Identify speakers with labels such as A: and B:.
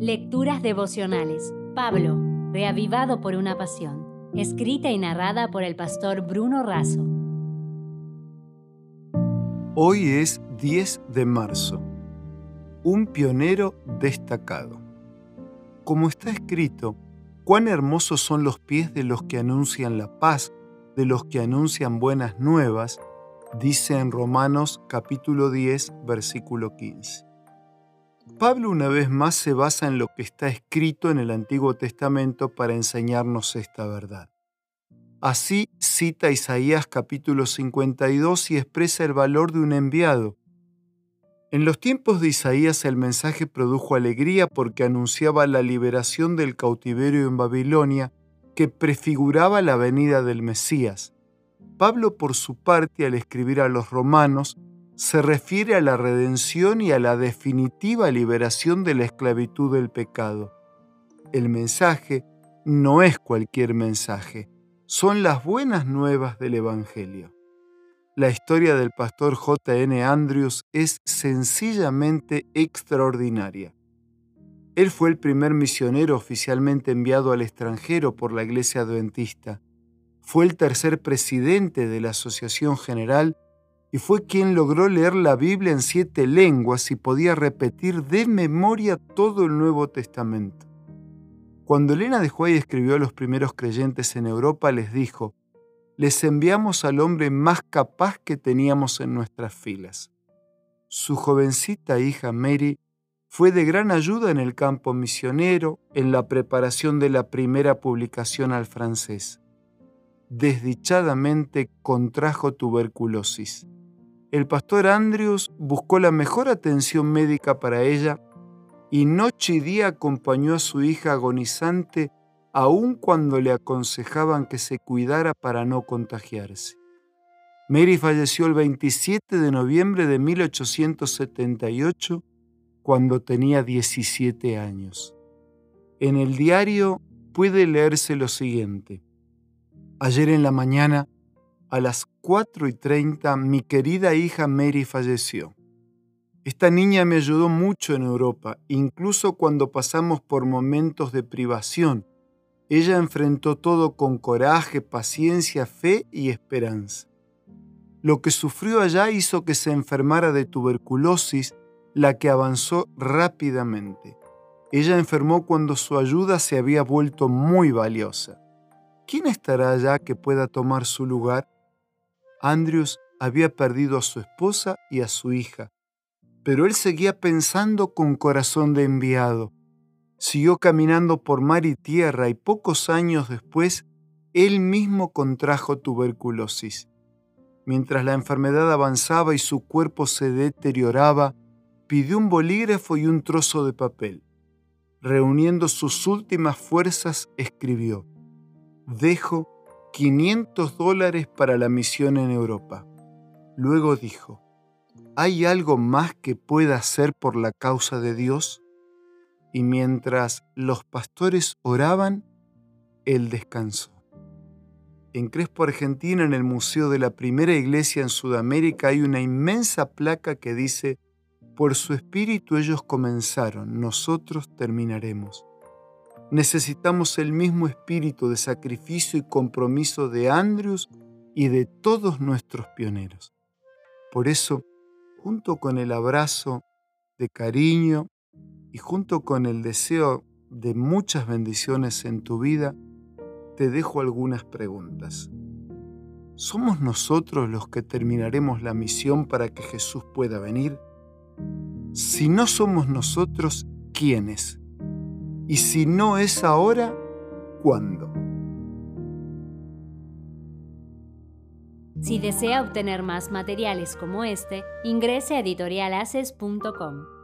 A: Lecturas devocionales. Pablo, reavivado por una pasión. Escrita y narrada por el pastor Bruno Razo.
B: Hoy es 10 de marzo. Un pionero destacado. Como está escrito, cuán hermosos son los pies de los que anuncian la paz, de los que anuncian buenas nuevas, dice en Romanos capítulo 10, versículo 15. Pablo una vez más se basa en lo que está escrito en el Antiguo Testamento para enseñarnos esta verdad. Así cita Isaías capítulo 52 y expresa el valor de un enviado. En los tiempos de Isaías el mensaje produjo alegría porque anunciaba la liberación del cautiverio en Babilonia que prefiguraba la venida del Mesías. Pablo, por su parte, al escribir a los romanos, se refiere a la redención y a la definitiva liberación de la esclavitud del pecado. El mensaje no es cualquier mensaje, son las buenas nuevas del Evangelio. La historia del pastor J. N. Andrews es sencillamente extraordinaria. Él fue el primer misionero oficialmente enviado al extranjero por la Iglesia Adventista. Fue el tercer presidente de la Asociación General y fue quien logró leer la Biblia en siete lenguas y podía repetir de memoria todo el Nuevo Testamento. Cuando Elena de Huay escribió a los primeros creyentes en Europa, les dijo, les enviamos al hombre más capaz que teníamos en nuestras filas. Su jovencita hija Mary fue de gran ayuda en el campo misionero, en la preparación de la primera publicación al francés. Desdichadamente contrajo tuberculosis el pastor Andrews buscó la mejor atención médica para ella y noche y día acompañó a su hija agonizante aun cuando le aconsejaban que se cuidara para no contagiarse. Mary falleció el 27 de noviembre de 1878 cuando tenía 17 años. En el diario puede leerse lo siguiente. Ayer en la mañana a las 4 y 30 mi querida hija Mary falleció. Esta niña me ayudó mucho en Europa, incluso cuando pasamos por momentos de privación. Ella enfrentó todo con coraje, paciencia, fe y esperanza. Lo que sufrió allá hizo que se enfermara de tuberculosis, la que avanzó rápidamente. Ella enfermó cuando su ayuda se había vuelto muy valiosa. ¿Quién estará allá que pueda tomar su lugar? Andrews había perdido a su esposa y a su hija, pero él seguía pensando con corazón de enviado. Siguió caminando por mar y tierra y pocos años después él mismo contrajo tuberculosis. Mientras la enfermedad avanzaba y su cuerpo se deterioraba, pidió un bolígrafo y un trozo de papel. Reuniendo sus últimas fuerzas, escribió, Dejo 500 dólares para la misión en Europa. Luego dijo, ¿hay algo más que pueda hacer por la causa de Dios? Y mientras los pastores oraban, él descansó. En Crespo, Argentina, en el Museo de la Primera Iglesia en Sudamérica, hay una inmensa placa que dice, por su espíritu ellos comenzaron, nosotros terminaremos. Necesitamos el mismo espíritu de sacrificio y compromiso de Andrews y de todos nuestros pioneros. Por eso, junto con el abrazo de cariño y junto con el deseo de muchas bendiciones en tu vida, te dejo algunas preguntas. ¿Somos nosotros los que terminaremos la misión para que Jesús pueda venir? Si no somos nosotros, ¿quiénes? Y si no es ahora, ¿cuándo?
A: Si desea obtener más materiales como este, ingrese a editorialaces.com.